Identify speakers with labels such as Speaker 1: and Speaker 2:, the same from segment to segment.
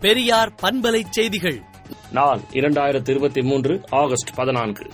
Speaker 1: பெரியார் பண்பலை செய்திகள்.
Speaker 2: நாள் இரண்டாயிரத்து இருபத்தி மூன்று ஆகஸ்ட் பதினான்கு.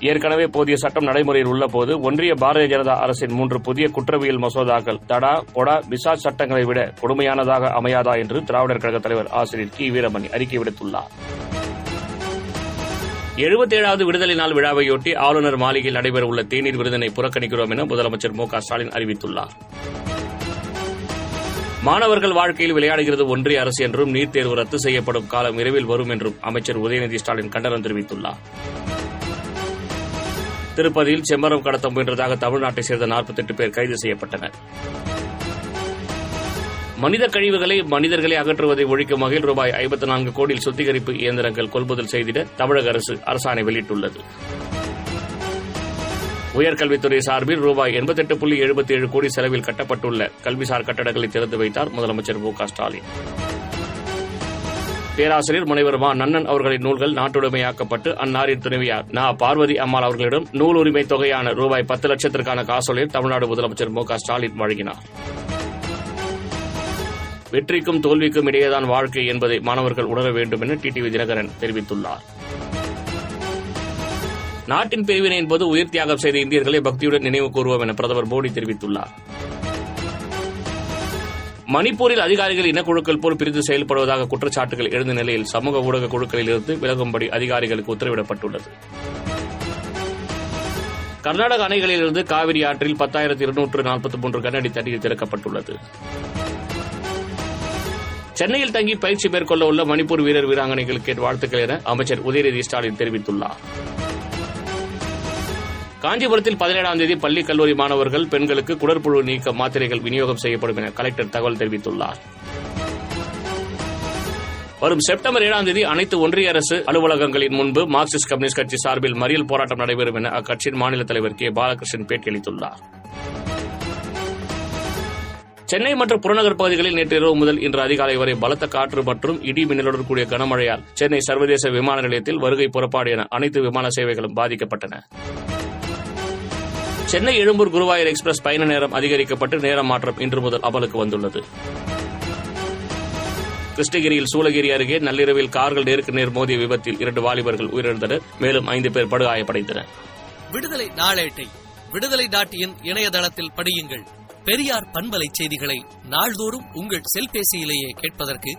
Speaker 2: ஏற்கனவே போதிய சட்டம் நடைமுறையில் உள்ளபோது ஒன்றிய பாரதிய ஜனதா அரசின் மூன்று புதிய குற்றவியல் மசோதாக்கள் தடா கொடா விசா சட்டங்களை விட கொடுமையானதாக அமையாதா என்று திராவிடர் கழக தலைவர் ஆசிரியர் கி. வீரமணி அறிக்கை விடுத்துள்ளார். எழுபத்தேழாவது விடுதலை நாள் விழாவையொட்டி ஆளுநர் மாளிகையில் நடைபெறவுள்ள தேநீர் விருதினை புறக்கணிக்கிறோம் என முதலமைச்சர் மு க ஸ்டாலின் அறிவித்துள்ளார். மாணவர்கள் வாழ்க்கையில் விளையாடுகிறது ஒன்றிய அரசு என்றும் நீட் தேர்வு ரத்து செய்யப்படும் காலம் விரைவில் வரும் என்றும் அமைச்சர் உதயநிதி ஸ்டாலின் கண்டனம் தெரிவித்துள்ளார். திருப்பதியில் செம்மரம் கடத்த முயன்றதாக தமிழ்நாட்டை சேர்ந்த 48 பேர் கைது செய்யப்பட்டனர். மனித கழிவுகளை மனிதர்களை அகற்றுவதை ஒழிக்கும் வகையில் ரூபாய் ஐம்பத்தி நான்கு கோடியில் சுத்திகரிப்பு இயந்திரங்கள் கொள்முதல் செய்திட தமிழக அரசு அரசாணை வெளியிட்டுள்ளது. உயர்கல்வித்துறை சார்பில் ரூபாய் எண்பத்தெட்டு புள்ளி எழுபத்தி ஏழு கோடி செலவில் கட்டப்பட்டுள்ள கல்விசார் கட்டடங்களை திறந்து வைத்தார் முதலமைச்சர் மு ஸ்டாலின். பேராசிரியர் முனைவர் மா நன்னன் அவர்களின் நூல்கள் நாட்டுடைமையாக்கப்பட்டு அன்னாரின் துணைவியார் நா. பார்வதி அம்மாள் அவர்களிடம் நூல் உரிமை தொகையான ரூபாய் பத்து லட்சத்திற்கான காசோலையை தமிழ்நாடு முதலமைச்சர் மு ஸ்டாலின் வழங்கினார். வெற்றிக்கும் தோல்விக்கும் இடையேதான் வாழ்க்கை என்பதை மாணவர்கள் உணர வேண்டும் என டிடிவி தினகரன் தெரிவித்துள்ளார். நாட்டின் பிரிவினையின் போது உயிர் தியாகம் செய்த இந்தியர்களை பக்தியுடன் நினைவு கூறுவோம் என பிரதமர் மோடி தெரிவித்துள்ளார். மணிப்பூரில் அதிகாரிகள் இனக்குழுக்கள் போல் பிரிந்து செயல்படுவதாக குற்றச்சாட்டுகள் எழுந்த நிலையில் சமூக ஊடக குழுக்களில் இருந்து விலகும்படி அதிகாரிகளுக்கு உத்தரவிடப்பட்டுள்ளது. கர்நாடக அணைகளிலிருந்து காவிரி ஆற்றில் பத்தாயிரத்து இருநூற்று நாற்பத்தி மூன்று கனஅடி தண்ணீர் திறக்கப்பட்டுள்ளது. சென்னையில் தங்கி பயிற்சி மேற்கொள்ள உள்ள மணிப்பூர் வீரர் வீராங்கனைகளுக்கு வாழ்த்துக்கள் என அமைச்சர் உதயநிதி ஸ்டாலின் தெரிவித்துள்ளார். காஞ்சிபுரத்தில் பதினேழாம் தேதி பள்ளி கல்லூரி மாணவர்கள் பெண்களுக்கு குடற்புழு நீக்க மாத்திரைகள் விநியோகம் செய்யப்படும் என கலெக்டர் தகவல் தெரிவித்துள்ளார். வரும் செப்டம்பர் ஏழாம் தேதி அனைத்து ஒன்றிய அரசு அலுவலகங்களின் முன்பு மார்க்சிஸ்ட் கம்யூனிஸ்ட் கட்சி சார்பில் மறியல் போராட்டம் நடைபெறும் என அக்கட்சியின் மாநில தலைவர் கே. பாலகிருஷ்ணன் பேட்டியளித்துள்ளார். சென்னை மற்றும் புறநகர் பகுதிகளில் நேற்று இரவு முதல் இன்று அதிகாலை வரை பலத்த காற்று மற்றும் இடி மின்னலுடன் கூடிய கனமழையால் சென்னை சர்வதேச விமான நிலையத்தில் வருகை புறப்பாடு என அனைத்து விமான சேவைகளும் பாதிக்கப்பட்டன. சென்னை எழும்பூர் குருவாயூர் எக்ஸ்பிரஸ் பயண நேரம் அதிகரிக்கப்பட்டு நேரம் மாற்றம் இன்று முதல் அமலுக்கு வந்துள்ளது. கிருஷ்ணகிரியில் சூளகிரி அருகே நள்ளிரவில் கார்கள் நேருக்கு நேர் மோதிய விபத்தில் இரண்டு வாலிபர்கள் உயிரிழந்தனர். மேலும் ஐந்து பேர் படுகாயப்படைந்தனர்
Speaker 1: விடுதலை நாளேட்டை விடுதலை டாட் இன் இணையதளத்தில் படியுங்கள். பெரியார் பண்பலை செய்திகளை நாள்தோறும் உங்கள் செல்பேசியிலேயே கேட்பதற்கு